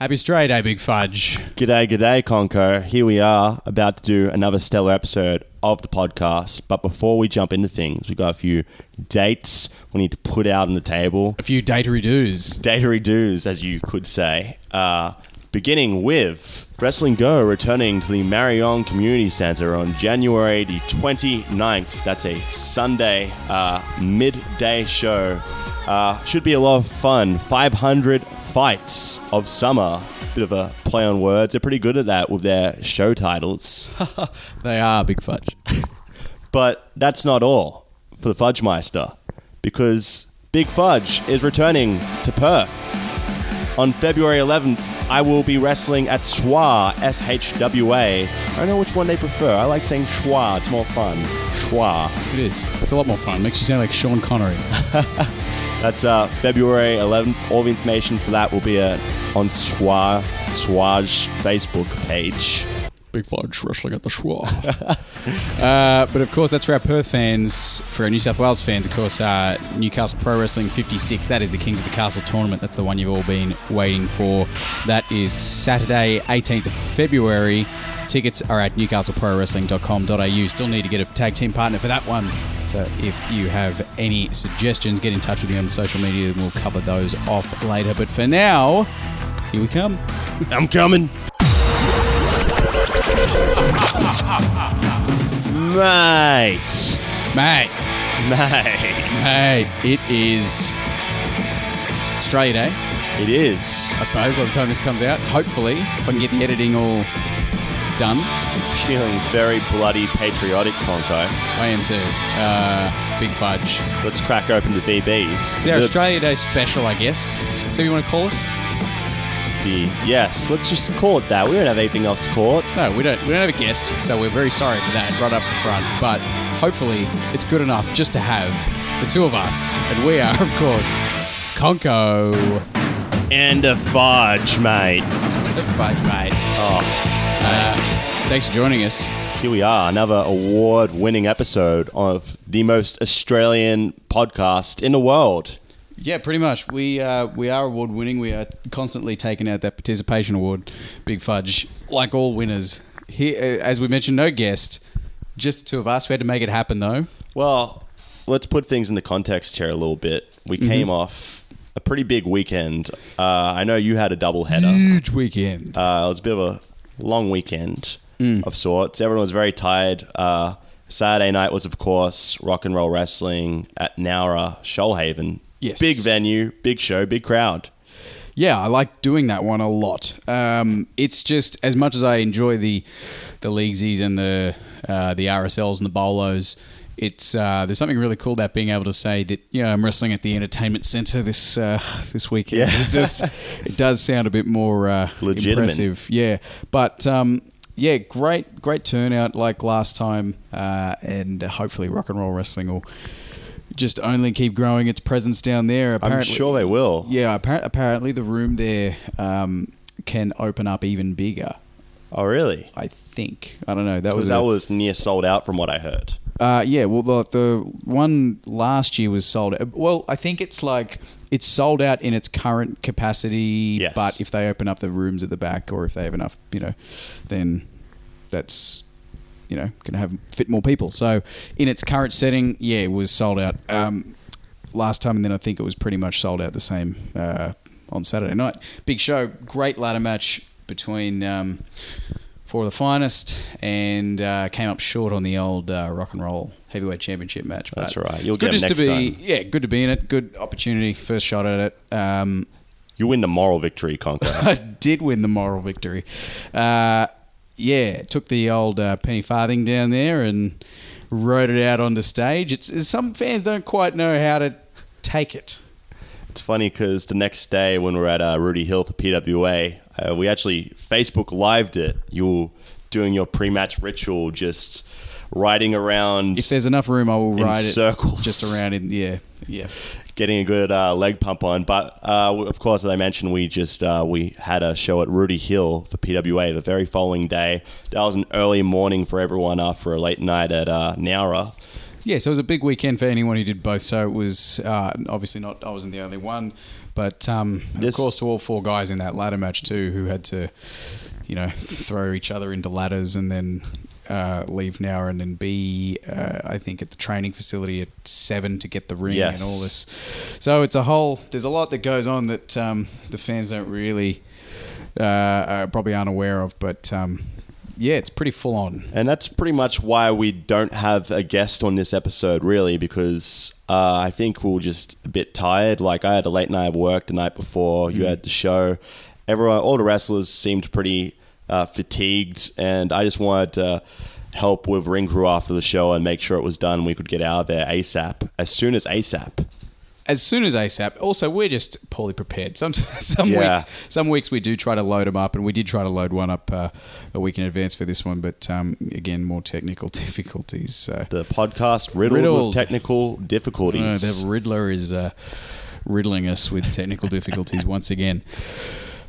Happy Stray Day, Big Fudge. G'day, g'day, Conco. Here we are about to do another stellar episode of the podcast. But before we jump into things, we've got a few dates we need to put out on the table. A few datery do's. Datery do's, as you could say. Uh, beginning with Wrestling Go returning to the Marion Community Center on January the 29th. That's a Sunday uh, midday show. Uh, should be a lot of fun. 500 fights of summer. Bit of a play on words. They're pretty good at that with their show titles. They are Big Fudge. But that's not all for the Fudge Meister, because Big Fudge is returning to Perth. On February 11th, I will be wrestling at Schwa, S H W A. I don't know which one they prefer. I like saying Schwa, it's more fun. Schwa. It is. It's a lot more fun. Makes you sound like Sean Connery. That's uh, February 11th. All the information for that will be uh, on Schwa, Schwaj Facebook page. Big Fudge wrestling at the Schwa. uh, but of course, that's for our Perth fans. For our New South Wales fans, of course, uh, Newcastle Pro Wrestling 56. That is the Kings of the Castle tournament. That's the one you've all been waiting for. That is Saturday, 18th of February. Tickets are at newcastleprowrestling.com.au. Still need to get a tag team partner for that one. So uh, if you have any suggestions, get in touch with me on social media and we'll cover those off later. But for now, here we come. I'm coming. Mate. Mate. Mate. Hey, it is Australia Day, It is. I suppose, by the time this comes out. Hopefully, if I can get the editing all done. Feeling very bloody patriotic, Conco. I am too. Uh, big fudge. Let's crack open the VBs. It's our Let's- Australia Day special, I guess. Is that what you want to call it? the- yes, let's just call it that. We don't have anything else to call it. No, we don't. We don't have a guest, so we're very sorry for that right up front. But hopefully, it's good enough just to have the two of us, and we are, of course, Conco. And a fudge, mate. The fudge, mate. Oh, thanks for joining us. here we are, another award winning episode of the most Australian podcast in the world. Yeah, pretty much. We uh, we are award winning. We are constantly taking out that participation award, Big Fudge. Like all winners, here uh, as we mentioned, no guest, just the two of us. We had to make it happen though. Well, let's put things into context here a little bit. We came off a pretty big weekend. Uh, I know you had a double header. Huge weekend. Uh, it was a bit of a long weekend of sorts. Everyone was very tired. Uh, Saturday night was, of course, rock and roll wrestling at Nowra, Shoalhaven. Yes. Big venue, big show, big crowd. Yeah, I like doing that one a lot. Um, it's just as much as I enjoy the the leaguesies and the uh, the RSLs and the bolos. It's uh, there's something really cool about being able to say that you know I'm wrestling at the entertainment center this uh, this weekend. Yeah. It just it does sound a bit more uh, Legitimate. impressive. Yeah, but um, yeah, great great turnout like last time, uh, and hopefully rock and roll wrestling will just only keep growing its presence down there. I'm sure they will. yeah, appar- apparently the room there um, can open up even bigger. Oh, really? I think I don't know. That was that a- was near sold out from what I heard. Uh, yeah. Well, the, the one last year was sold. Well, I think it's like it's sold out in its current capacity. Yes. But if they open up the rooms at the back, or if they have enough, you know, then that's you know going to have fit more people. So in its current setting, yeah, it was sold out um, last time, and then I think it was pretty much sold out the same uh, on Saturday night. Big show, great ladder match between. Um, for the finest, and uh, came up short on the old uh, rock and roll heavyweight championship match. That's right. You'll it's good just to be, time. yeah, good to be in it. Good opportunity, first shot at it. Um, You win the moral victory, Conco. I did win the moral victory. Uh, yeah, took the old uh, penny farthing down there and rode it out onto stage. It's, some fans don't quite know how to take it. It's funny because the next day when we are at uh, Rooty Hill for PWA, uh, we actually Facebook lived it. You were doing your pre-match ritual, just riding around, If there's enough room, I will ride circles. it just around in yeah, yeah. getting a good uh, leg pump on. But uh, of course, as I mentioned, we just uh, we had a show at Rooty Hill for PWA the very following day. That was an early morning for everyone after a late night at uh, Nowra. Yeah, so it was a big weekend for anyone who did both. So it was uh, obviously not, I wasn't the only one, But um, of course, to all four guys in that ladder match too, who had to, you know, throw each other into ladders and then uh, leave now and then be, uh, I think, at the training facility at seven to get the ring and all this. So it's a whole. There's a lot that goes on that um, the fans don't really, uh, probably aren't aware of. But um, yeah, it's pretty full on. And that's pretty much why we don't have a guest on this episode, really, because uh, I think we are just a bit tired. Like, I had a late night of work the night before, you had the show. Everyone, all the wrestlers seemed pretty uh, fatigued, and I just wanted to help with ring crew after the show and make sure it was done. We could get out of there ASAP, as soon as ASAP. As soon as ASAP. Also, we're just poorly prepared. Some some Yeah. week, some weeks we do try to load them up, and we did try to load one up uh, a week in advance for this one, but um, again, more technical difficulties. So The podcast riddled, Riddled. with technical uh, difficulties. the Riddler is uh, riddling us with technical difficulties once again.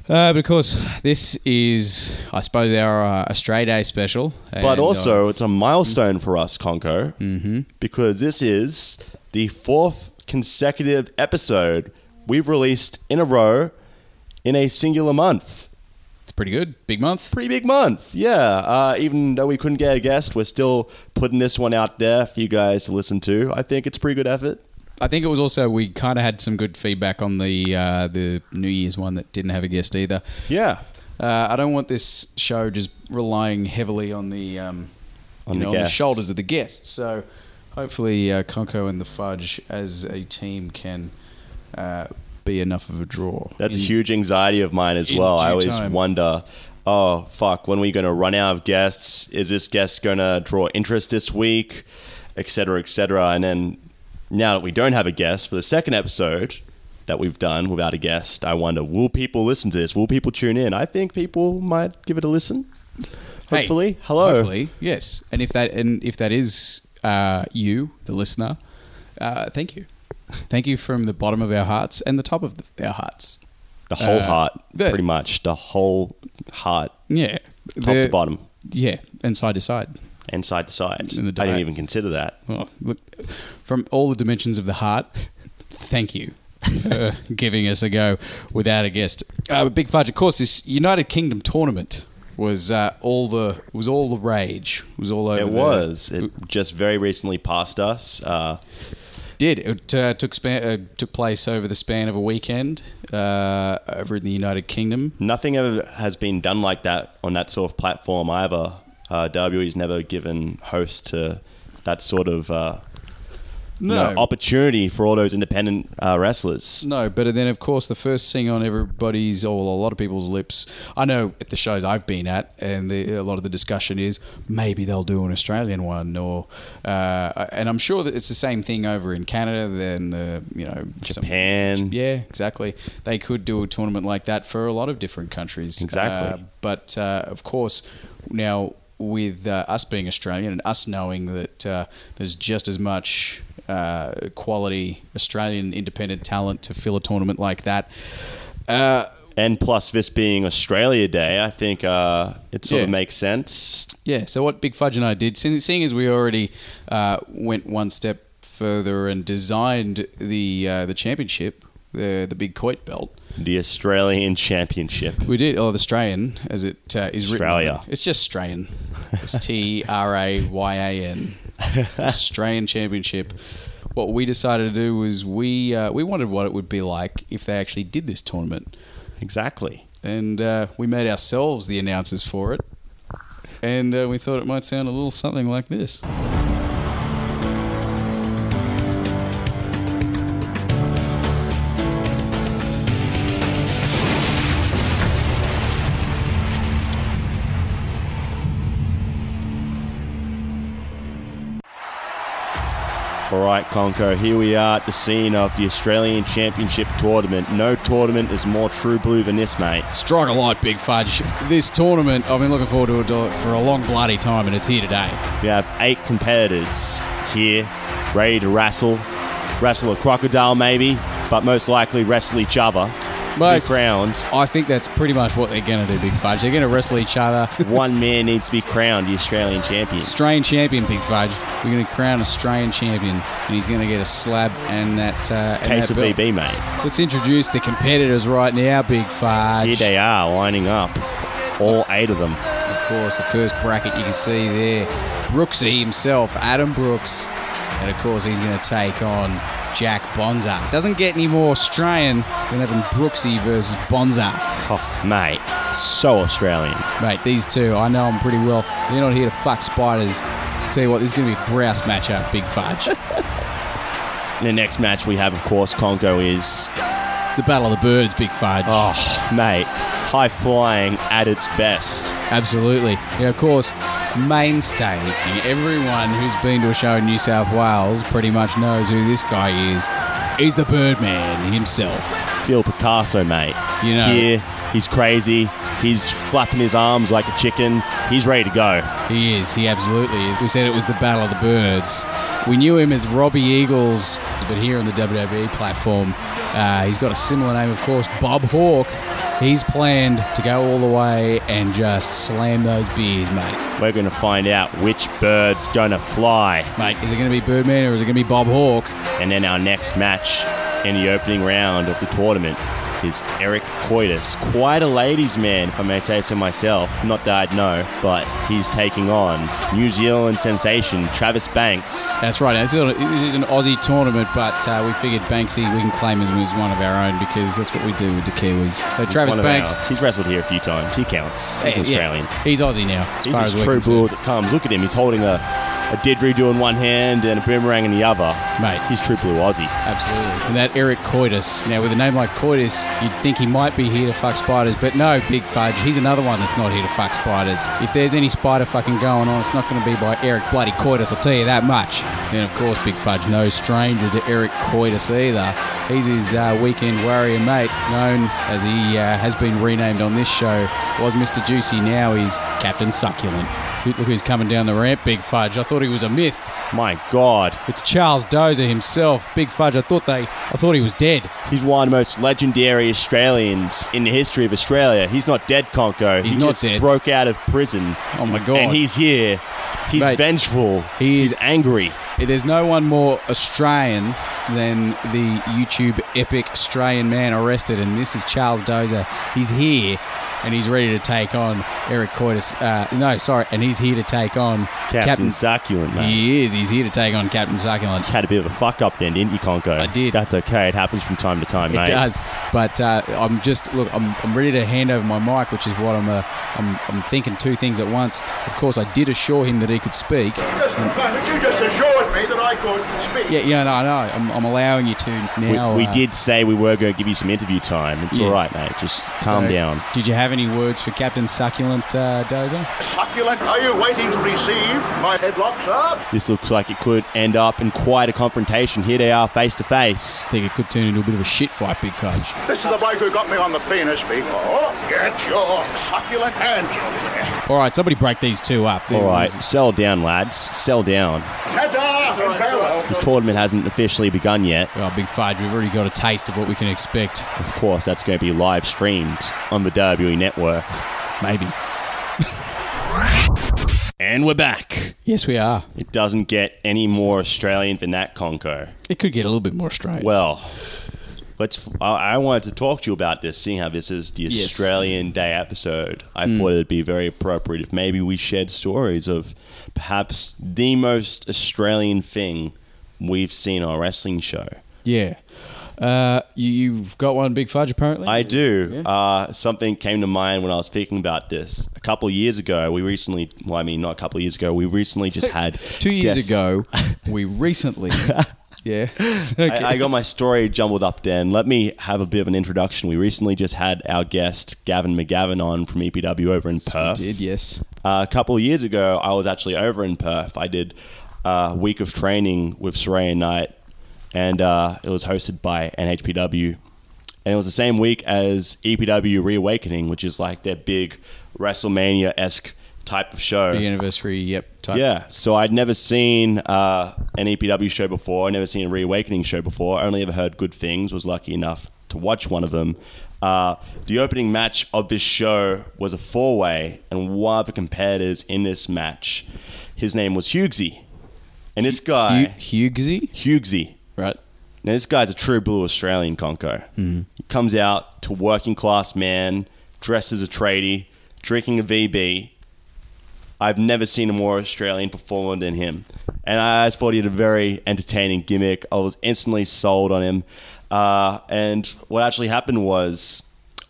Uh, but of course, this is, I suppose, our uh, Australia Day special. But And, uh, also, it's a milestone for us, Conco, mm-hmm. because this is the fourth consecutive episode we've released in a row in a singular month. it's pretty good. Big month. Pretty big month, yeah. Uh, even though we couldn't get a guest, we're still putting this one out there for you guys to listen to. I think it's a pretty good effort. I think it was also we kind of had some good feedback on the uh, the New Year's one that didn't have a guest either. Yeah. Uh, I don't want this show just relying heavily on the um, On you the on the shoulders of the guests. So hopefully, uh, Conco and the Fudge as a team can uh, be enough of a draw. That's a huge anxiety of mine as well. I always time. wonder, oh fuck, when are we going to run out of guests? Is this guest going to draw interest this week, etc., cetera, et cetera? And then now that we don't have a guest for the second episode that we've done without a guest, I wonder, will people listen to this? Will people tune in? I think people might give it a listen. Hey, Hopefully, hello. Hopefully, yes. And if that and if that is uh, you, the listener, uh, thank you, thank you from the bottom of our hearts and the top of the, our hearts. The whole Uh, heart, the- pretty much. The whole heart, Yeah, top The- to bottom, Yeah, and side to side. and side to side. I didn't even consider that. Well, look, from all the dimensions of the heart, thank you giving us a go without a guest. Uh, Big Fudge, of course, this United Kingdom tournament was uh, all the was all the rage. Was all over. It the- was. It just very recently passed us. Uh, did it uh, took span, uh, took place over the span of a weekend uh, over in the United Kingdom. nothing ever has been done like that on that sort of platform either. Uh, WWE's never given host to that sort of uh, you know, No. opportunity for all those independent uh, wrestlers. No, but then of course the first thing on everybody's or a lot of people's lips. I know at the shows I've been at, and the, a lot of the discussion is maybe they'll do an Australian one, or uh, and I'm sure that it's the same thing over in Canada. Then the you know some- Japan. yeah, exactly. They could do a tournament like that for a lot of different countries. Exactly. Uh, but uh, of course, now with uh, us being Australian and us knowing that uh, there's just as much uh, quality Australian independent talent to fill a tournament like that. Uh, And plus, this being Australia Day, I think uh, it sort of makes sense. Yeah. So what Big Fudge and I did, seeing seeing as we already uh, went one step further and designed the uh, the championship, the the big Coit belt. The Australian Championship. We did. Oh, the Australian, as it uh, is written. Australia. on. It's just Australian. It's T R A Y A N. Australian Championship. What we decided to do was we uh, we wanted what it would be like if they actually did this tournament, Exactly. and uh, we made ourselves the announcers for it, and uh, we thought it might sound a little something like this. Right, Conco, here we are at the scene of the Australian Championship tournament. No tournament is more true blue than this, mate. Strike a light, Big Fudge. This tournament, I've been looking forward to it uh, for a long bloody time, and it's here today. We have eight competitors here, ready to wrestle. Wrestle a crocodile, maybe, but most likely wrestle each other. Most. be crowned. I think that's pretty much what they're going to do, Big Fudge. They're going to wrestle each other. One man needs to be crowned the Australian champion. Australian champion, Big Fudge. We're going to crown Australian champion, and he's going to get a slab and that. Uh, and Case that of. VB, mate. Let's introduce the competitors right now, Big Fudge. Here they are lining up. All eight of them. Of course, the first bracket you can see there, Brooksy himself, Adam Brooks, and of course he's going to take on Jack Bonza. Doesn't get any more Australian than having Brooksy versus Bonza. Oh, mate. So Australian. Mate, these two, I know them pretty well. They're not here to fuck spiders. Tell you what, this is going to be a grouse matchup, Big Fudge. In the next match we have, of course, Congo is, it's the Battle of the Birds, Big Fudge. oh, mate, high flying at its best. Absolutely. Yeah, of course, mainstay. Everyone who's been to a show in New South Wales pretty much knows who this guy is. He's the Birdman himself. Phil Picasso, mate. You know. Here, he's crazy. He's flapping his arms like a chicken. He's ready to go. He is. He absolutely is. We said it was the Battle of the Birds. We knew him as Robbie Eagles, but here on the WWE platform, uh, he's got a similar name, of course, Bob Hawke. He's planned to go all the way and just slam those beers, mate. We're going to find out which bird's going to fly. Mate, is it going to be Birdman or is it going to be Bob Hawke? And then our next match in the opening round of the tournament is Eric Coitus. Quite a ladies' man, if I may say so myself. Not that I'd know, but he's taking on New Zealand sensation Travis Banks. That's right. This is, a- an Aussie tournament, but uh, we figured Banksy we can claim him as one of our own because that's what we do with the Kiwis. So Travis Banks, ours. He's wrestled here a few times. He counts. He's Yeah, Australian. he's Aussie now. He's far as as true blue as it comes. Look at him. He's holding a, a didgeridoo in one hand and a boomerang in the other. Mate. He's true blue Aussie. Absolutely. And that Eric Coitus. Now, with a name like Coitus, you'd think he might be here to fuck spiders, but no, Big Fudge. He's another one that's not here to fuck spiders. If there's any spider fucking going on, it's not going to be by Eric Bloody Coitus, I'll tell you that much. And of course, Big Fudge, no stranger to Eric Coitus either. He's his uh, weekend warrior mate, known as he uh, has been renamed on this show, was Mr. Juicy, now he's Captain Succulent. Look who's coming down the ramp, Big Fudge. I thought he was a myth. My God. It's Charles Dozer himself, Big Fudge. I thought they, I thought he was dead. He's one of the most legendary Australians in the history of Australia. He's not dead, Conco. He's he not just dead. broke out of prison. Oh my God. And he's here. He's Mate, vengeful. he is- he's angry. There's no one more Australian than the YouTube epic Australian man arrested, and this is Charles Dozer. He's here, and he's ready to take on Eric Coitus. Uh, no, sorry, and he's here to take on Captain, Succulent, mate. He is. He's here to take on Captain Succulent. Had a bit of a fuck up then, didn't you, Conco? I did. That's okay. It happens from time to time, It mate. It does, but uh, I'm just look. I'm, I'm ready to hand over my mic, which is what I'm. Uh, I'm, I'm thinking two things at once. Of course, I did assure him that he could speak. Just, you just assured me that I could speak. Yeah, yeah, no, no. I'm, I'm allowing you to We, now. we uh, did say we were going to give you some interview time. It's Yeah. all right, mate. Just calm So, down. Did you have any words for Captain Succulent, uh, Dozer? Succulent, are you waiting to receive my headlock, sir? This looks like it could end up in quite a confrontation. Here they are, face to face. I think it could turn into a bit of a shit fight, Big Fudge. This is the bloke who got me on the penis before. Get your succulent hands on me. All right, somebody break these two up. All right, sell down, lads. Sell down. Ta-ta and farewell. This tournament hasn't officially begun yet. Well, Big Fudge, we've already got a taste of what we can expect. Of course, that's going to be live streamed on the WWE Network. Maybe. And we're back. Yes, we are. It doesn't get any more Australian than that, Conco. It could get a little bit more Australian. Well, let's. I I wanted to talk to you about this, seeing how this is the Yes. Australian Day episode. I mm. thought it'd be very appropriate if maybe we shared stories of perhaps the most Australian thing we've seen on a wrestling show. yeah. Uh, you, you've got one, Big Fudge, apparently? I do. Uh, something came to mind when I was thinking about this. A couple of years ago, we recently, well, I mean, not a couple of years ago, we recently just had. Two years guests- ago, we recently. yeah. Okay. I, I got my story jumbled up then. Let me have a bit of an introduction. We recently just had our guest, Gavin McGavin, on from EPW over in Perth. did, yes. Uh, a couple of years ago, I was actually over in Perth. I did a week of training with Saraya Knight, and uh, it was hosted by NHPW. And it was the same week as EPW Reawakening, which is like their big WrestleMania esque type of show. The anniversary, yep. Type. Yeah, so I'd never seen uh, an EPW show before. I'd never seen a Reawakening show before. I Only ever heard good things. Was lucky enough to watch one of them. Uh, the opening match of this show was a four way, and one of the competitors in this match, his name was Hughesy. And this guy, Hugh, Hughesy? Hughesy, Right. now this guy's a true blue Australian conco. Mm-hmm. He comes out to working class man, dressed as a tradie, drinking a VB. I've never seen a more Australian performer than him, and I just thought he had a very entertaining gimmick. I was instantly sold on him. Uh, and what actually happened was,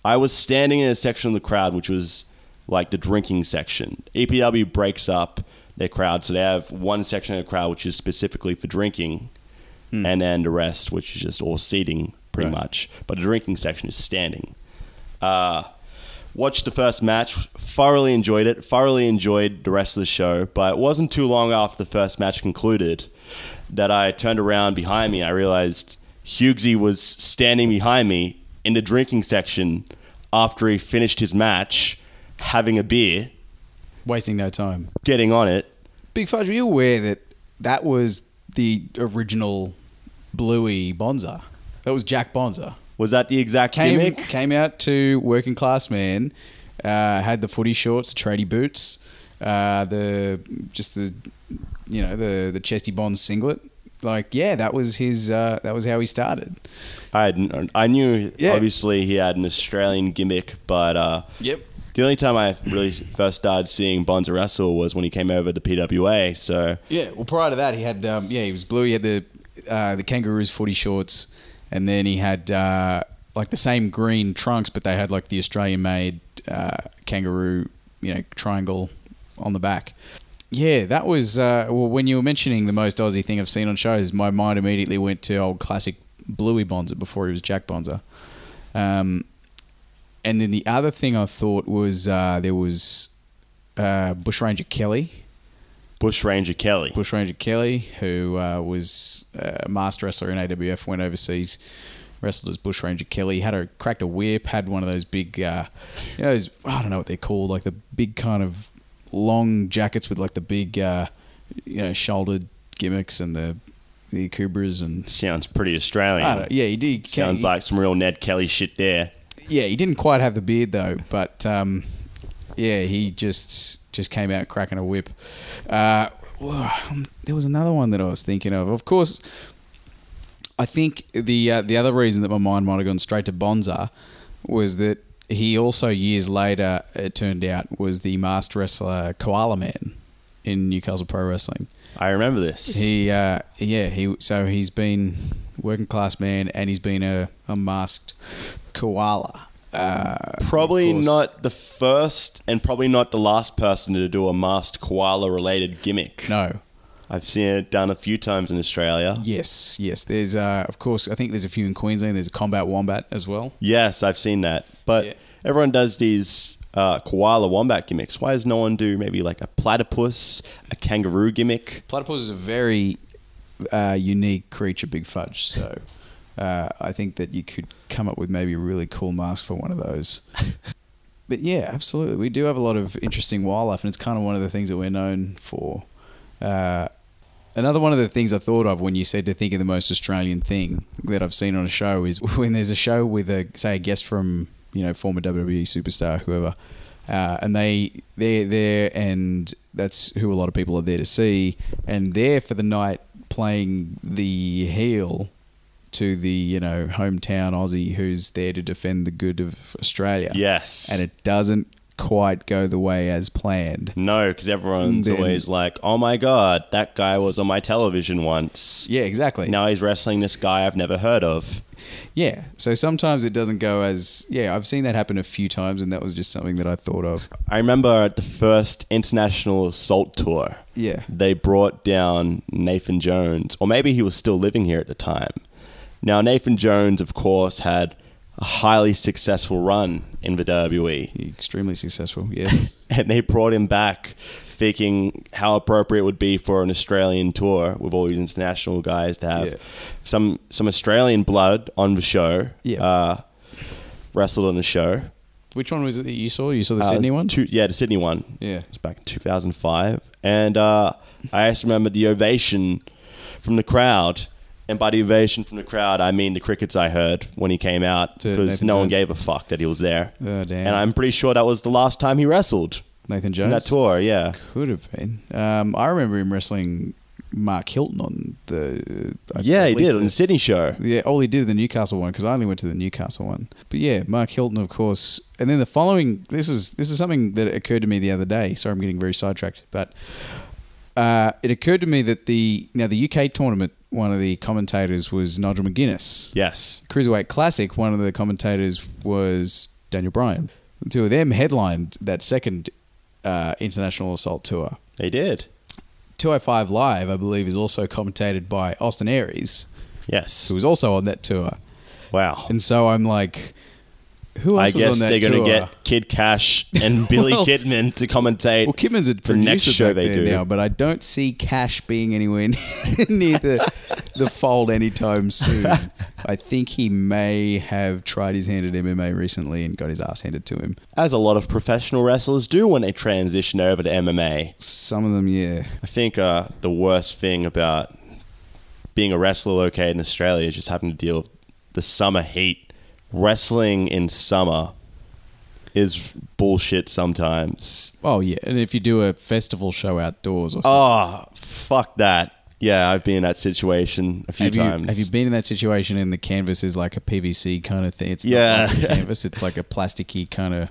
I was standing in a section of the crowd which was like the drinking section. EPW breaks up their crowd, so they have one section of the crowd which is specifically for drinking, and then the rest, which is just all seating, pretty Right. much. But the drinking section is standing. Uh, watched the first match, thoroughly enjoyed it, thoroughly enjoyed the rest of the show. But it wasn't too long after the first match concluded that I turned around behind me. I realized Hughesy was standing behind me in the drinking section after he finished his match, having a beer, Wasting no time. getting on it. Big Fudge, were you aware that that was the original Bluey Bonza? That was Jack Bonza. Was that the exact Came, gimmick? came out to working class man, uh, had the footy shorts, the tradie boots, uh, the just the you know the the chesty bonds singlet. Like yeah, that was his. Uh, that was how he started. I had, I knew Yeah. obviously he had an Australian gimmick, but uh, Yep. The only time I really first started seeing Bonza wrestle was when he came over to PWA. So Yeah. Well, prior to that, he had um, yeah, he was blue. He had the uh, the kangaroos footy shorts, and then he had uh, like the same green trunks, but they had like the Australian made uh, kangaroo, you know, triangle on the back. Yeah, that was uh, well. When you were mentioning the most Aussie thing I've seen on shows, my mind immediately went to old classic Bluey Bonza before he was Jack Bonza. Um, and then the other thing I thought was uh, there was uh, Bushranger Kelly. Bushranger Kelly. Bushranger Kelly, who uh, was a master wrestler in AWF, went overseas, wrestled as Bushranger Kelly, had a cracked a whip, had one of those big, uh, you know, those, I don't know what they're called, like the big kind of long jackets with like the big, uh, you know, shouldered gimmicks and the the kubras and Sounds pretty Australian. Yeah, he did. Sounds he- like some real Ned Kelly shit there. Yeah, he didn't quite have the beard though, but um, yeah, he just just came out cracking a whip. Uh, um, there was another one that I was thinking of. Of course, I think the uh, the other reason that my mind might have gone straight to Bonza was that he also years later it turned out was the master wrestler Koala Man in Newcastle Pro Wrestling. I remember this. He, uh, yeah, he. So he's been working class man, and he's been a, a masked koala. Uh, probably not the first and probably not the last person to do a masked koala related gimmick. No. I've seen it done a few times in Australia. Yes, yes. There's, uh, of course, I think there's a few in Queensland. There's a combat wombat as well. Yes, I've seen that. But Yeah. everyone does these uh, koala wombat gimmicks. Why does no one do maybe like a platypus, a kangaroo gimmick? Platypus is a very uh, unique creature, Big Fudge. So uh, I think that you could come up with maybe a really cool mask for one of those. but yeah, absolutely. We do have a lot of interesting wildlife, and it's kind of one of the things that we're known for. Uh, another one of the things I thought of when you said to think of the most Australian thing that I've seen on a show is when there's a show with a say a guest from you know former WWE superstar whoever, uh, and they they're there and that's who a lot of people are there to see, and they're for the night playing the heel to the you know hometown Aussie who's there to defend the good of Australia. Yes. and it doesn't quite go the way as planned. No, because everyone's Then- always like, "Oh my god, that guy was on my television once." Yeah, exactly. Now he's wrestling this guy I've never heard of. Yeah. So sometimes it doesn't go as yeah, I've seen that happen a few times and that was just something that I thought of. I remember at the first international assault tour, Yeah. they brought down Nathan Jones, or maybe he was still living here at the time. Now, Nathan Jones, of course, had a highly successful run in the WWE, Extremely successful, yes. and they brought him back thinking how appropriate it would be for an Australian tour with all these international guys to have Yeah. some some Australian blood on the show. Yeah. Uh, wrestled on the show. Which one was it that you saw? You saw the Uh, Sydney one? two- yeah, the Sydney one. Yeah. It was back in 2005. And uh, I just remember the ovation from the crowd And by the ovation from the crowd, I mean the crickets I heard when he came out To because Nathan no one Jones. gave a fuck that he was there. Oh, damn. And I'm pretty sure that was the last time he wrestled Nathan in Jones. that tour. Yeah. Could have been. Um, I remember him wrestling Mark Hilton on the. uh, Yeah, at he least did on the Sydney show. Yeah, all he did in the Newcastle one because I only went to the Newcastle one. But yeah, Mark Hilton, of course. And then the following, this is this is something that occurred to me the other day. Sorry, I'm getting very sidetracked, but uh, it occurred to me that the now the UK tournament, one of the commentators was Nigel McGuinness. Yes. Cruiserweight Classic, one of the commentators was Daniel Bryan. The two of them headlined that second uh, international assault tour. They did. 205 Live, I believe, is also commentated by Austin Aries, Yes. who was also on that tour. Wow. And so I'm like, who else I guess they're going to get Kid Kash and Billy Well- Kidman to commentate. well, Kidman's a the producer next show they do. now, but I don't see Kash being anywhere near the, the fold anytime soon. I think he may have tried his hand at MMA recently and got his ass handed to him. As a lot of professional wrestlers do when they transition over to MMA. Some of them, yeah. I think uh, the worst thing about being a wrestler located in Australia is just having to deal with the summer heat. Wrestling in summer is bullshit sometimes. Oh, yeah. And if you do a festival show outdoors or Oh, fuck that. Yeah, I've been in that situation a few have you, times. have you been in that situation and the canvas is like a PVC kind of thing? It's Yeah. not like a canvas, it's like a plasticky kind of.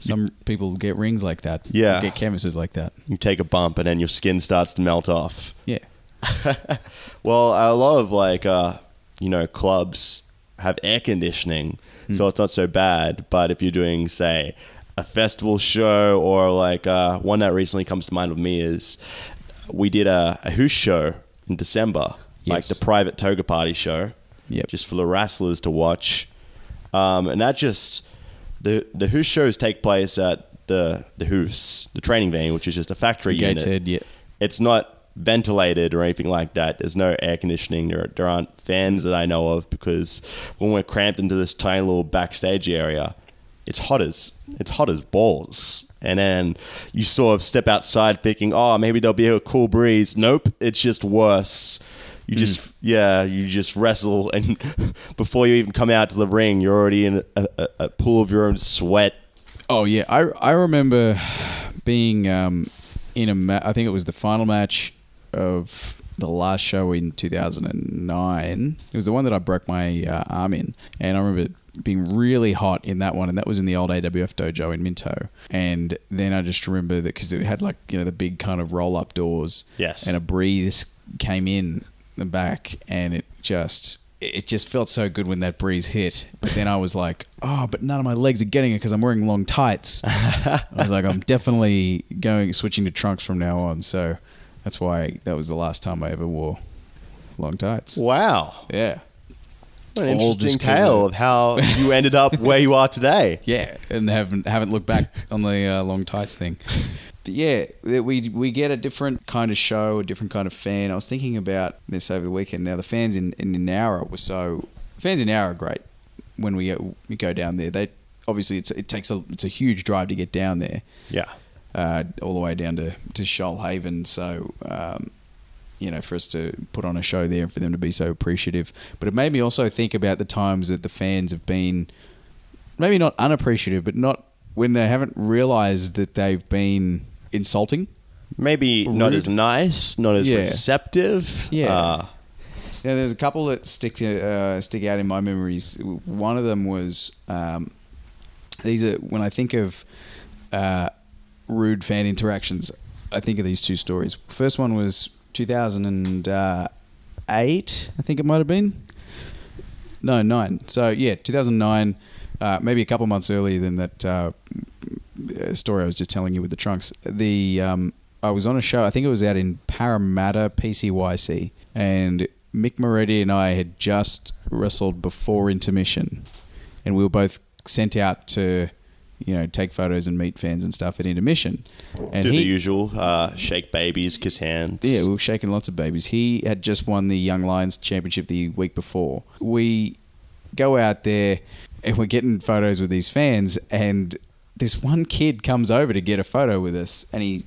Some people get rings like that. Yeah. Get canvases like that. you take a bump and then your skin starts to melt off. Yeah. Well, a lot of like uh, you know clubs have air conditioning, so it's not so bad. But if you're doing, say, a festival show or like uh, one that recently comes to mind with me is we did a, a show in December, like the private toga party show, Yep. just for the wrestlers to watch, um, and that just the the Who's shows take place at the the Who's the training venue, which is just a factory unit yeah. it's not ventilated or anything like that. There's no air conditioning. There, there aren't fans that I know of because when we're cramped into this tiny little backstage area, it's hot as it's hot as balls. And then you sort of step outside thinking, oh, maybe there'll be a cool breeze. Nope, it's just worse. You just yeah, you just wrestle, and before you even come out to the ring, you're already in a, a, a pool of your own sweat. Oh yeah, I I remember being um, in a ma- I think it was the final match of the last show in 2009. It was the one that I broke my uh, arm in, and I remember being really hot in that one, and that was in the old AWF dojo in Minto. And then I just remember that because it had like you know the big kind of roll up doors, Yes. and a breeze came in the back, and it just it just felt so good when that breeze hit. But then I was like, oh, but none of my legs are getting it because I'm wearing long tights. I was like, I'm definitely going switching to trunks from now on. So that's why that was the last time I ever wore long tights. Wow, Yeah. what an All interesting just 'cause tale of- how you ended up where you are today. Yeah, and haven't haven't looked back on the uh, long tights thing. But yeah, that we we get a different kind of show, a different kind of fan. I was thinking about this over the weekend. Now the fans in in Nowra were so fans in Nowra are great. When we go, we go down there, they obviously it's, it takes a it's a huge drive to get down there. Yeah. Uh, all the way down to, to Shoalhaven. So, um, you know, for us to put on a show there and for them to be so appreciative. But it made me also think about the times that the fans have been maybe not unappreciative, but not when they haven't realized that they've been insulting. Maybe not as nice, not as Yeah. receptive. Yeah. Uh, Yeah, there's a couple that stick uh, stick out in my memories. One of them was um, these are when I think of uh, rude fan interactions. I think of these two stories. First one was 2008, I think it might have been. No, nine. So yeah, 2009. Uh, maybe a couple months earlier than that uh, story I was just telling you with the trunks. The um, I was on a show. I think it was out in Parramatta, PCYC, and Mick Moretti and I had just wrestled before intermission, and we were both sent out to, you know, take photos and meet fans and stuff at intermission. And do he, the usual uh, shake babies, kiss hands. yeah, we were shaking lots of babies. He had just won the Young Lions Championship the week before. We go out there and we're getting photos with these fans, and this one kid comes over to get a photo with us, and he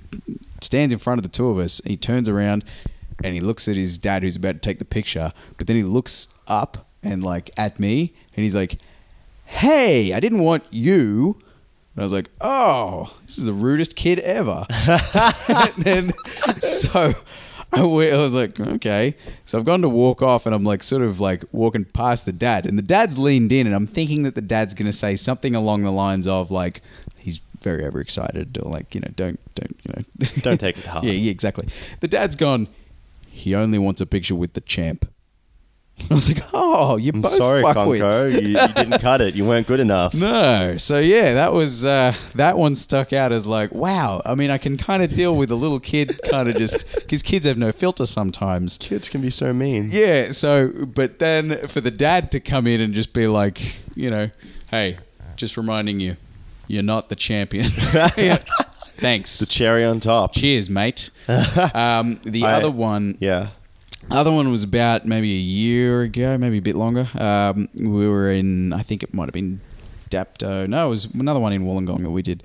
stands in front of the two of us. And he turns around, and he looks at his dad who's about to take the picture, but then he looks up and like at me, and he's like, "Hey, I didn't want you." And I was like, "Oh, this is the rudest kid ever." and then so I wa- I was like, "Okay." So I've gone to walk off, and I'm like, sort of like walking past the dad, and the dad's leaned in, and I'm thinking that the dad's going to say something along the lines of like, "He's very overexcited," or like, you know, don't don't you know, Don't take it hard. yeah, yeah, exactly. The dad's gone. He only wants a picture with the champ. I was like, "Oh, you both sorry, fuckwits." Conco. You, you didn't cut it. You weren't good enough. No. So yeah, that was uh, that one stuck out as like, wow. I mean, I can kind of deal with a little kid, kind of just because kids have no filter sometimes. Kids can be so mean. Yeah. So, but then for the dad to come in and just be like, you know, hey, just reminding you, you're not the champion. Thanks. The cherry on top. Cheers, mate. Um, the I- other one, Yeah. Other one was about maybe a year ago, maybe a bit longer. Um, we were in, I think it might have been Dapto. No, it was another one in Wollongong that we did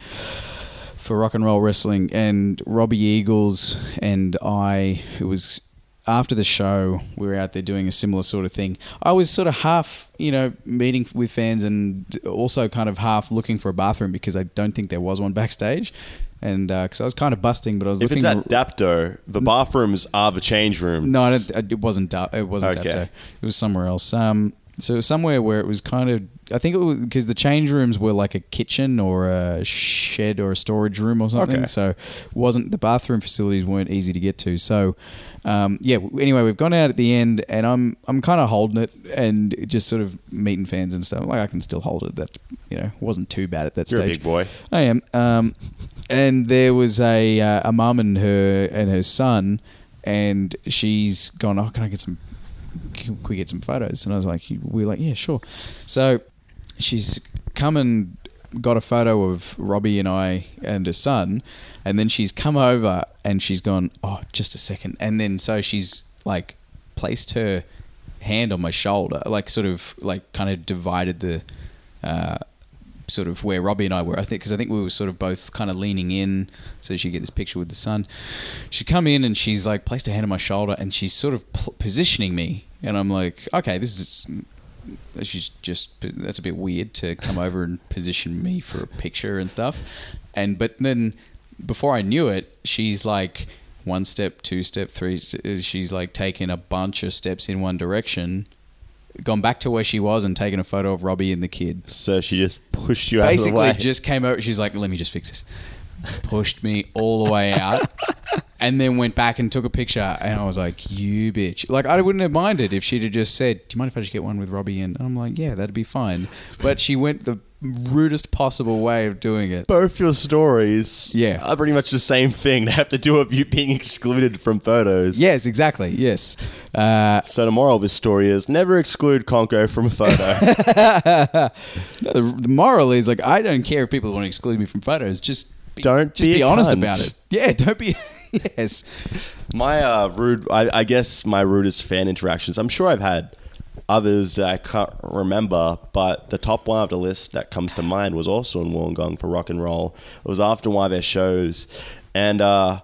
for rock and roll wrestling. And Robbie Eagles and I, it was after the show, we were out there doing a similar sort of thing. I was sort of half, you know, meeting with fans and also kind of half looking for a bathroom because I don't think there was one backstage. And because I was kind of busting, but I was If looking. it's at Dapto, the bathrooms are the change rooms. No, it wasn't. Du- it wasn't Okay. Dapto. It was somewhere else. Um, so somewhere where it was kind of. I think it was because the change rooms were like a kitchen or a shed or a storage room or something. Okay. So wasn't the bathroom facilities weren't easy to get to. So um, yeah. Anyway, we've gone out at the end, and I'm I'm kind of holding it and just sort of meeting fans and stuff. Like I can still hold it. That you know wasn't too bad at that You're a stage. big boy. I am. Um, and there was a uh, a mum and her and her son, and she's gone. Oh, can I get some? Can we get some photos? And I was like, we are like, yeah, sure. So she's come and got a photo of Robbie and I and her son, and then she's come over and she's gone. Oh, just a second. And then so she's like placed her hand on my shoulder, like sort of like kind of divided the. Uh, sort of where Robbie and I were. I think because I think we were sort of both kind of leaning in so she get this picture with the sun. She come in and she's like placed her hand on my shoulder and she's sort of pl- positioning me, and I'm like, okay, this is. She's just that's a bit weird to come over and position me for a picture and stuff, and but then before I knew it, she's like one step, two step, three. She's like taking a bunch of steps in one direction, gone back to where she was and taken a photo of Robbie and the kid So she just pushed you out of the basically way. just came over. She's like, "Let me just fix this." Pushed me all the way out, and then went back and took a picture. And I was like, "You bitch!" Like I wouldn't have minded if she'd have just said, "Do you mind if I just get one with Robbie?" And I'm like, "Yeah, that'd be fine." But she went the rudest possible way of doing it. Both your stories Yeah. are pretty much the same thing. They have to do with you being excluded from photos. Yes, exactly. Yes. Uh, So the moral of this story is never exclude Conco from a photo. no, the, the moral is like I don't care if people want to exclude me from photos. Just be, Don't just be be, a honest cunt. about it. Yeah, don't be. yes. my uh, rude, I, I guess my rudest fan interactions. I'm sure I've had others I can't remember, but the top one of the list that comes to mind was also in Wollongong for rock and roll. It was after one of their shows, and uh,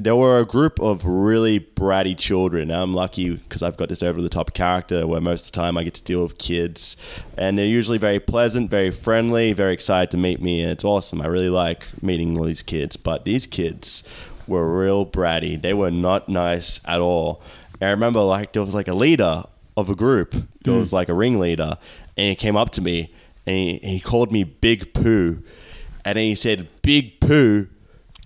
there were a group of really bratty children. Now, I'm lucky because I've got this over the top character where most of the time I get to deal with kids, and they're usually very pleasant, very friendly, very excited to meet me, and it's awesome. I really like meeting all these kids, but these kids were real bratty. They were not nice at all. I remember like there was like a leader of a group. There was like a ringleader, and he came up to me and he, he called me Big Pooh, and he said, "Big Pooh,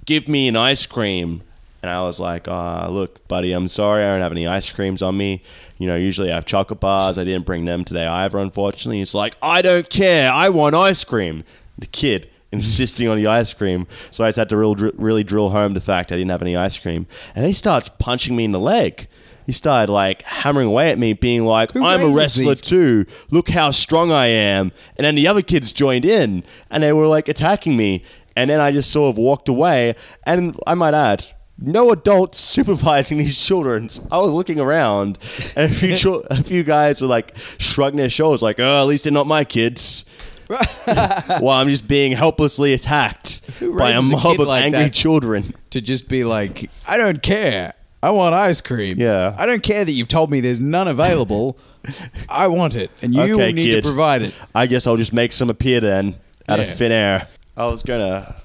give me an ice cream." And I was like, ah, look, buddy, I'm sorry, I don't have any ice creams on me. You know, usually I have chocolate bars. I didn't bring them today either, unfortunately. He's like, I don't care. I want ice cream. The kid insisting on the ice cream. So I just had to real, really drill home the fact I didn't have any ice cream. And he starts punching me in the leg. He started like hammering away at me, being like, Who I'm a wrestler these- too. Look how strong I am. And then the other kids joined in and they were like attacking me. And then I just sort of walked away. And I might add, no adults supervising these children. I was looking around, and a few chil- a few guys were like shrugging their shoulders, like, "Oh, at least they're not my kids." While I'm just being helplessly attacked by a raises a mob of like angry children. to just be like, I don't care. I want ice cream. Yeah. I don't care that you've told me there's none available. I want it, and you Okay, need kid. to provide it. I guess I'll just make some appear then out of thin air. I was gonna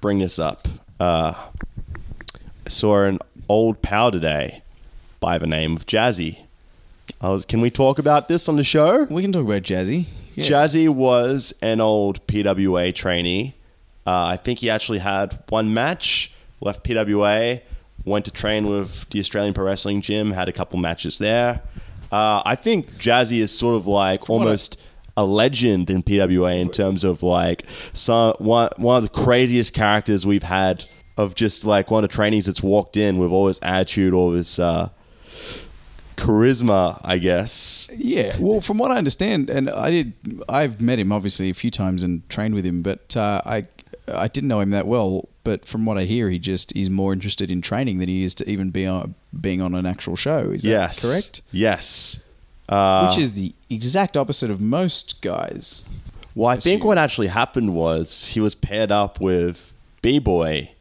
bring this up. Uh, I saw an old pal today by the name of Jazzy. I was. Can we talk about this on the show? We can talk about Jazzy. Yeah. Jazzy was an old PWA trainee. Uh, I think he actually had one match, left PWA, went to train with the Australian Pro Wrestling Gym, had a couple matches there. Uh, I think Jazzy is sort of like what almost a legend in PWA in terms of like some one one of the craziest characters we've had of just like one of the trainees that's walked in with all this attitude, all this uh, charisma, I guess. Yeah, well, from what I understand, and I did, I've met him obviously a few times and trained with him, but uh, I, I didn't know him that well. But from what I hear, he just is more interested in training than he is to even be on being on an actual show. Is that yes, correct? Yes. Uh, Which is the exact opposite of most guys. Well, I think what actually happened was he was paired up with B Boy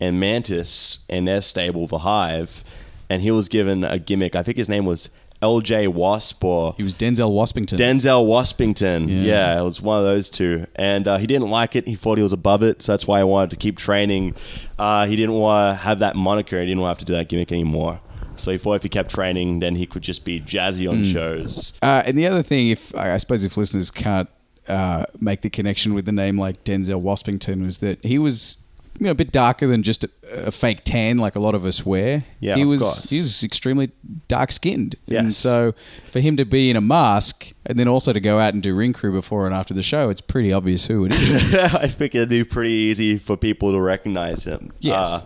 and Mantis in their stable, The Hive, and he was given a gimmick. I think his name was LJ Wasp or He was Denzel Waspington. Denzel Waspington. Yeah. Yeah. it was one of those two. And uh, he didn't like it. He thought he was above it, so that's why he wanted to keep training. Uh, he didn't want to have that moniker. He didn't want to have to do that gimmick anymore. So he thought if he kept training, then he could just be jazzy on shows. Uh, and the other thing, if I I suppose if listeners can't uh, make the connection with the name like Denzel Waspington, was that he was you know a bit darker than just a, a fake tan like a lot of us wear. Yeah, he was course. he was extremely dark skinned. and Yes. so for him to be in a mask and then also to go out and do ring crew before and after the show, it's pretty obvious who it is. I think it'd be pretty easy for people to recognize him. Yes. Uh,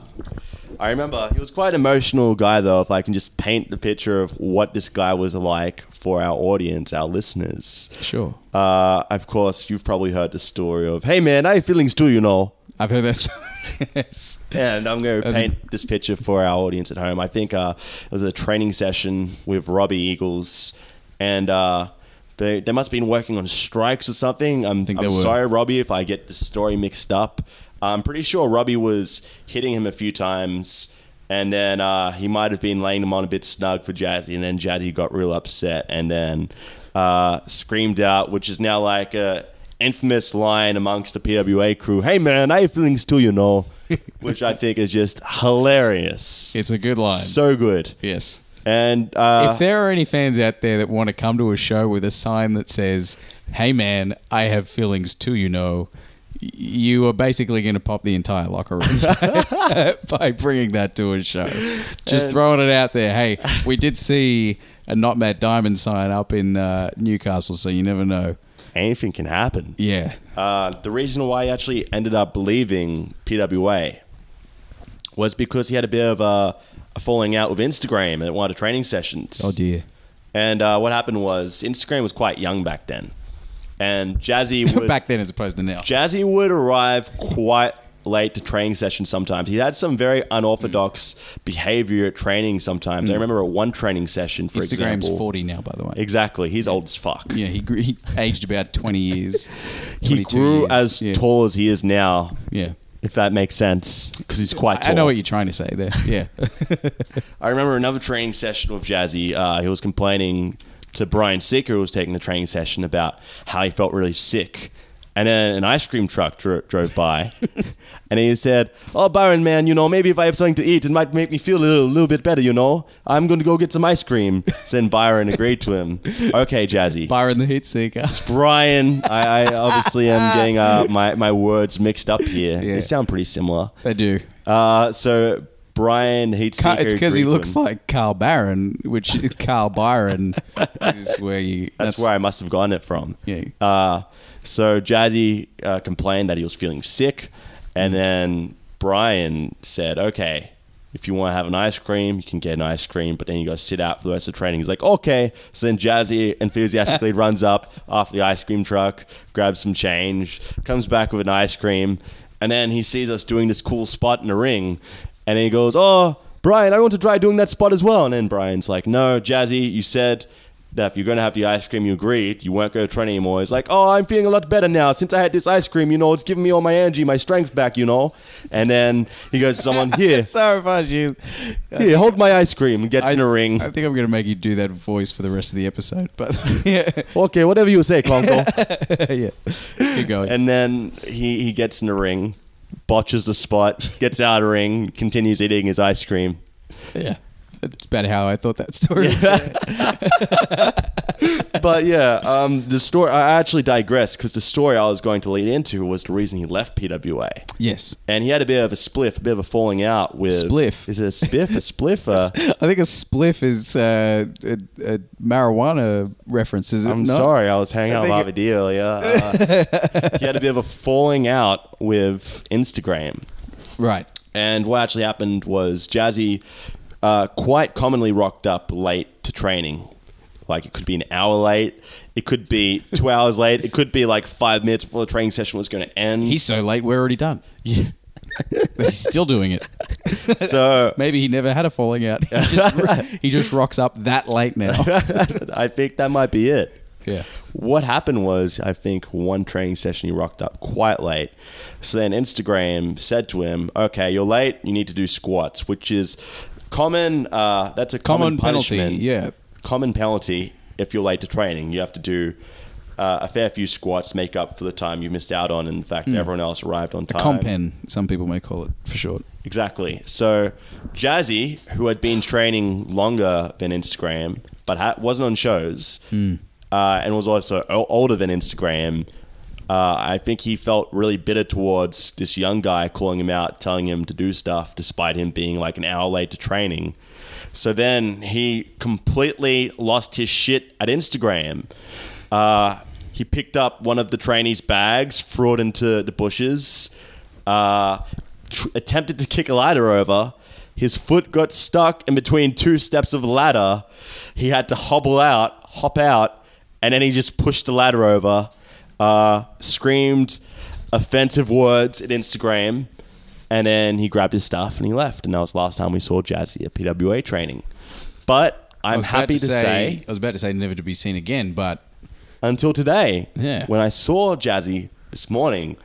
I remember he was quite an emotional guy, though. If I can just paint the picture of what this guy was like for our audience, our listeners. sure, Uh, of course, you've probably heard the story of, "Hey man, I have feelings too," you know. I've heard this. yes. And I'm going to paint this picture for our audience at home. I think uh, it was a training session with Robbie Eagles, and uh, they, they must have been working on strikes or something. I'm, think I'm sorry, Robbie, if I get the story mixed up. I'm pretty sure Robbie was hitting him a few times, and then uh, he might have been laying him on a bit snug for Jazzy, and then Jazzy got real upset and then uh, screamed out, which is now like a infamous line amongst the PWA crew. Hey man, I have feelings too, you know, which I think is just hilarious. It's a good line. so good. yes. And uh, if there are any fans out there that want to come to a show with a sign that says, "Hey man, I have feelings too," you know, you are basically going to pop the entire locker room by bringing that to a show. Just throwing it out there. Hey, we did see a not Matt Diamond sign up in uh, Newcastle, so you never know. Anything can happen. Yeah, Uh, the reason why he actually ended up leaving PWA was because he had a bit of a, a falling out with Instagram at one of the training sessions. oh dear. And uh, what happened was Instagram was quite young back then, and Jazzy would Back then, as opposed to now. Jazzy would arrive quite late to training sessions sometimes. He had some very unorthodox behavior at training sometimes. I remember at one training session, for example. Instagram's example. forty now, by the way. Exactly. He's old as fuck. Yeah, he, grew, he aged about twenty years. He grew years. as yeah. tall as he is now, Yeah. if that makes sense, because he's quite tall. I know what you're trying to say there. Yeah. I remember another training session with Jazzy. Uh, he was complaining to Brian Seeker, who was taking the training session, about how he felt really sick. And then an ice cream truck dro- drove by, and he said, "Oh, Byron, man, you know, maybe if I have something to eat, it might make me feel a little, little bit better. You know, I'm going to go get some ice cream." So then Byron agreed to him. Okay, Jazzy. Byron the Heat Seeker. Brian, I, I obviously am getting uh, my my words mixed up here. Yeah. They sound pretty similar. They do. Uh, so Brian Heatseeker. Ca- It's because he looks like Carl Barron, which Carl Byron is where you. That's, where I must have gotten it from. Yeah. Uh, so Jazzy uh, complained that he was feeling sick, and then Brian said, "Okay, if you want to have an ice cream, you can get an ice cream, but then you got to sit out for the rest of the training." He's like, "Okay." So then Jazzy enthusiastically runs up off the ice cream truck, grabs some change, comes back with an ice cream, and then he sees us doing this cool spot in the ring, and then he goes, "Oh." Brian, I want to try doing that spot as well. And then Brian's like, No, Jazzy, you said that if you're going to have the ice cream you agreed, you weren't going to train anymore. He's like, oh, I'm feeling a lot better now. Since I had this ice cream, you know, it's giving me all my energy, my strength back, you know. And then he goes to someone, here, so much. You. here, hold my ice cream, and gets in a ring. I think I'm going to make you do that voice for the rest of the episode. But yeah, okay, whatever you say, Conco. yeah. Keep going. and then he, he gets in the ring, botches the spot, gets out of the ring, continues eating his ice cream. yeah. That's about how I thought that story. was. but yeah, um, the story. I actually digress because the story I was going to lead into was the reason he left PWA, yes. and he had a bit of a spliff, a bit of a falling out with Spliff. Is it a spiff? A spliff? Uh, I think a spliff is uh, a, a marijuana reference, is it I'm not? sorry, I was hanging I out with Harvey Deal. Yeah, uh, he had a bit of a falling out with Instagram. Right. And what actually happened was Jazzy uh, quite commonly rocked up late to training. Like it could be an hour late, it could be two hours late, it could be like five minutes before the training session was going to end. He's so late, we're already done. Yeah. but he's still doing it. so Maybe he never had a falling out. He just, he just rocks up that late now. I think that might be it. Yeah. What happened was, I think one training session he rocked up quite late. So then Instagram said to him, "Okay, you're late. You need to do squats, which is common. Uh, that's a common, Common penalty, yeah. common penalty if you're late to training. You have to do." Uh, a fair few squats make up for the time you missed out on. In fact, everyone else arrived on time. A Compen, some people may call it for short. Exactly. So Jazzy, who had been training longer than Instagram, but ha- wasn't on shows, uh, and was also o- older than Instagram, uh, I think he felt really bitter towards this young guy calling him out, telling him to do stuff, despite him being like an hour late to training. So then he completely lost his shit at Instagram. Uh, he picked up one of the trainees' bags, threw it into the bushes, uh, tr- attempted to kick a ladder over. His foot got stuck in between two steps of the ladder. He had to hobble out, hop out, and then he just pushed the ladder over, uh, screamed offensive words at Instagram, and then he grabbed his stuff and he left. And that was the last time we saw Jazzy at PWA training. But I'm happy to say I was about to say never to be seen again, but until today. Yeah. When I saw Jazzy this morning,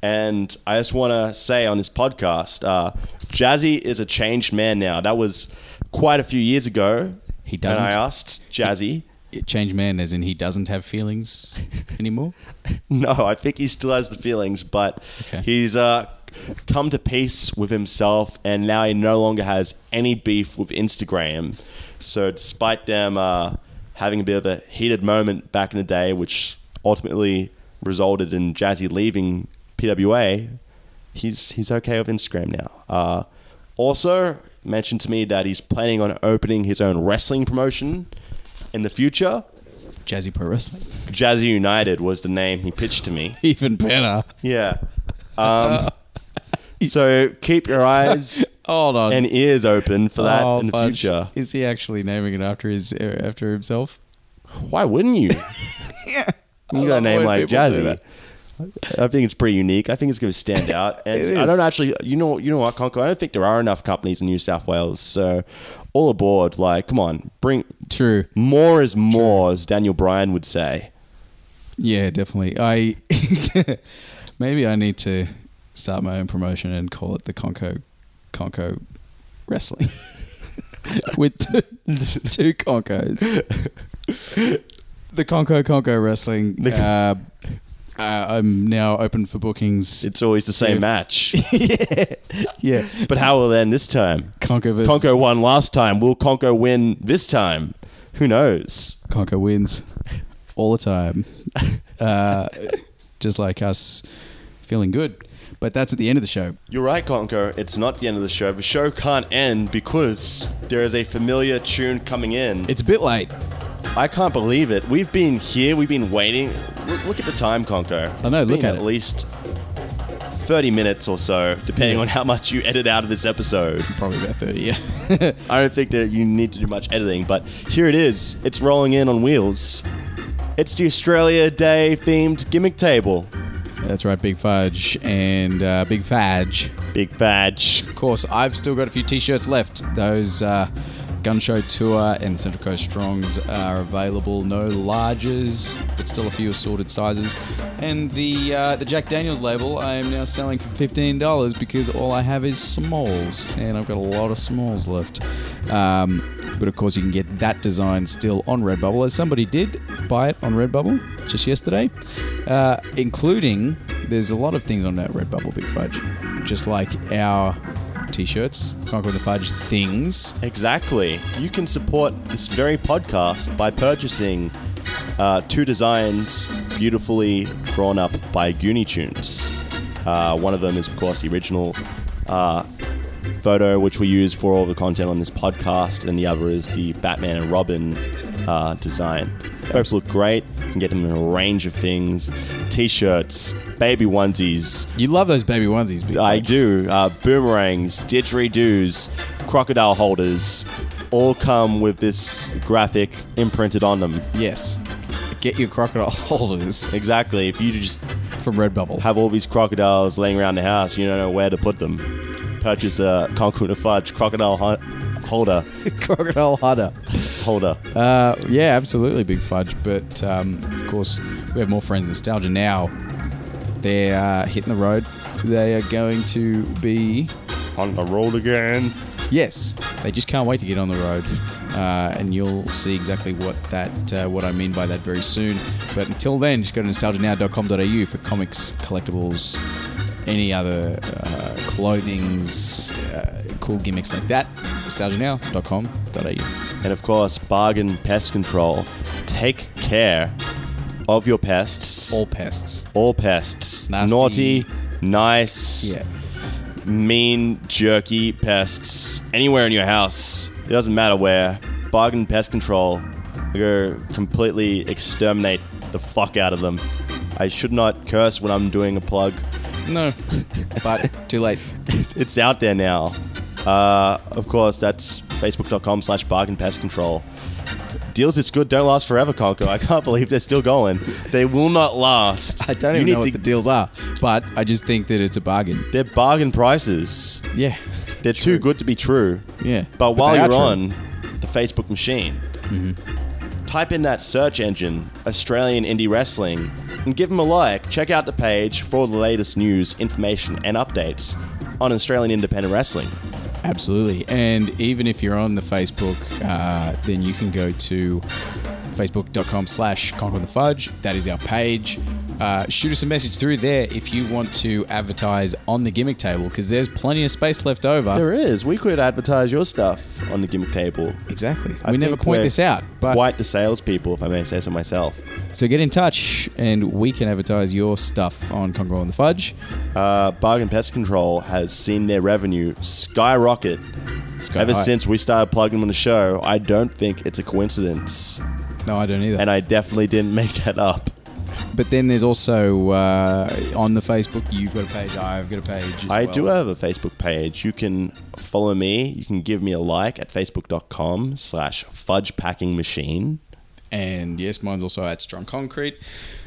and I just want to say on this podcast, uh, Jazzy is a changed man now. That was quite a few years ago. He doesn't. And I asked Jazzy. it changed man as in he doesn't have feelings anymore. No, I think he still has the feelings, but Okay. he's uh, come to peace with himself, and now he no longer has any beef with Instagram. So, despite them uh, having a bit of a heated moment back in the day, which ultimately resulted in Jazzy leaving PWA, he's he's okay with Instagram now. Uh, also, mentioned to me that he's planning on opening his own wrestling promotion in the future. Jazzy Pro Wrestling. Jazzy United was the name he pitched to me. Even better. Yeah. Um, so keep your eyes Hold on. and ears open for that Oh, in the fudge. future. Is he actually naming it after his after himself? Why wouldn't you? Yeah. You got a name like Jazzy. I think it's pretty unique. I think it's going to stand out. It And I don't actually, you know, you know what, Conco? I don't think there are enough companies in New South Wales. So all aboard. Like, come on, bring True. more is more, as Daniel Bryan would say. Yeah, definitely. I maybe I need to start my own promotion and call it the Conco Conco Wrestling with two, two Concos. The Conco Conco Wrestling. Uh, uh, I'm now open for bookings. It's always the same Yeah. match. yeah, But how will it end this time? Conco versus Conco won last time. Will Conco win this time? Who knows? Conco wins all the time. Uh, just like us feeling good. But that's at the end of the show. You're right, Conco. It's not the end of the show. The show can't end because there is a familiar tune coming in. It's a bit late. I can't believe it. We've been here. We've been waiting. Look, look at the time, Conco. I know, It's look at at it. least 30 minutes or so, depending Yeah. on how much you edit out of this episode. Probably about 30, yeah. I don't think that you need to do much editing, but here it is. It's rolling in on wheels. It's the Australia Day themed gimmick table. That's right, Big Fudge and uh, Big Fadge. Big badge. Of course, I've still got a few t-shirts left. Those uh, Gun Show Tour and Central Coast Strongs are available. No larges, but still a few assorted sizes. And the uh, the Jack Daniels label I am now selling for fifteen dollars because all I have is smalls, and I've got a lot of smalls left. Um, but of course, you can get that design still on Redbubble, as somebody did buy it on Redbubble just yesterday, uh, including there's a lot of things on that Redbubble Big Fudge, just like our t-shirts, Conquer the Fudge things. Exactly. You can support this very podcast by purchasing uh, two designs beautifully drawn up by Goonie Tunes. Uh, one of them is, of course, the original uh, photo which we use for all the content on this podcast, and the other is the Batman and Robin uh, design. Both look great. You can get them in a range of things: t-shirts, baby onesies. You love those baby onesies. Big I do. Uh, boomerangs, didgeridoos, crocodile holders, all come with this graphic imprinted on them. Yes. Get your crocodile holders Exactly. If you just from Redbubble. have all these crocodiles laying around the house, you don't know where to put them. Purchase a Conquer the Fudge crocodile hu- holder. crocodile holder. Holder. Uh, yeah, absolutely, Big Fudge. But um, of course, we have more friends. Nostalgia now. They're uh, hitting the road. They are going to be. On the road again. Yes, they just can't wait to get on the road, uh, and you'll see exactly what that uh, what I mean by that very soon. But until then, just go to nostalgianow.com.au for comics, collectibles, any other uh, clothing's, uh, cool gimmicks like that. nostalgianow.com.au. And of course, Bargain Pest Control. Take care of your pests. All pests. all pests. Nasty. Naughty, nice, Yeah. mean, jerky pests. Anywhere in your house. It doesn't matter where. Bargain Pest Control. Go completely exterminate the fuck out of them. I should not curse when I'm doing a plug. No, but too late. It's out there now. Uh, of course, that's facebook.com slash bargain pest control. Deals this good don't last forever, Conco. I can't believe they're still going. They will not last. I don't You even know what to- the deals are, but I just think that it's a bargain. They're bargain prices. Yeah, They're too good to be true. yeah. But, while you're true. on the Facebook machine, type in that search engine, Australian Indie Wrestling, and give them a like. Check out the page for all the latest news, information, and updates on Australian Independent Wrestling. Absolutely. And even if you're on the Facebook, uh, then you can go to facebook.com slash conquer the fudge. That is our page. Uh, shoot us a message through there if you want to advertise on the gimmick table because there's plenty of space left over. There is. We could advertise your stuff on the gimmick table. exactly. I we never point this out, but quite the salespeople, if I may say so myself. So get in touch and we can advertise your stuff on Conco and the Fudge. Uh, Bargain Pest Control has seen their revenue skyrocket Sky ever high. since we started plugging them on the show. I don't think it's a coincidence, No, I don't either. and I definitely didn't make that up. But then there's also uh, on the Facebook, you've got a page, I've got a page. as I well. do have a Facebook page. You can follow me. You can give me a like at facebook.com slash fudge packing machine. And yes, mine's also at Strong Concrete.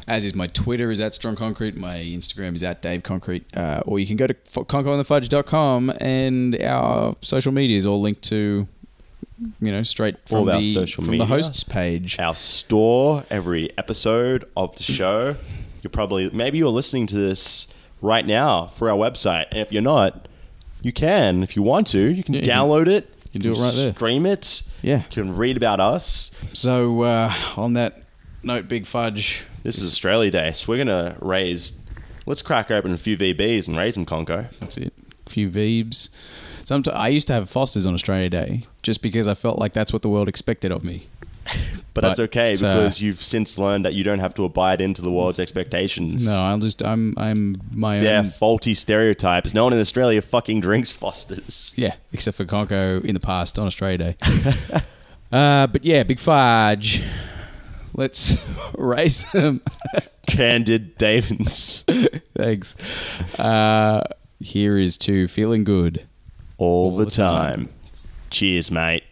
As is my Twitter is at Strong Concrete. My Instagram is at Dave Concrete. Uh, or you can go to f- conqueronthefudge.com and our social media is all linked to, you know, straight from, the, from media. the hosts page. Our store, every episode of the show. You're probably, maybe you're listening to this right now for our website. And if you're not, you can. If you want to, you can Yeah, you can- download it. You can do it right there. Stream it. Yeah. You can read about us. So uh, on that note, Big Fudge. This is Australia Day, so we're going to raise, let's crack open a few VBs and raise them, Conco. That's it. A few Veebs. Sometimes I used to have Fosters on Australia Day just because I felt like that's what the world expected of me. But, that's okay uh, because you've since learned that you don't have to abide into the world's expectations. No, I'll just I'm I'm my They're own. faulty stereotypes. No one in Australia fucking drinks Fosters. Yeah, except for Conco in the past on Australia Day. uh, but yeah, Big Fudge. Let's raise them. Candid Davins. Thanks. Uh, here is to feeling good. All, the, the time. time. Cheers, mate.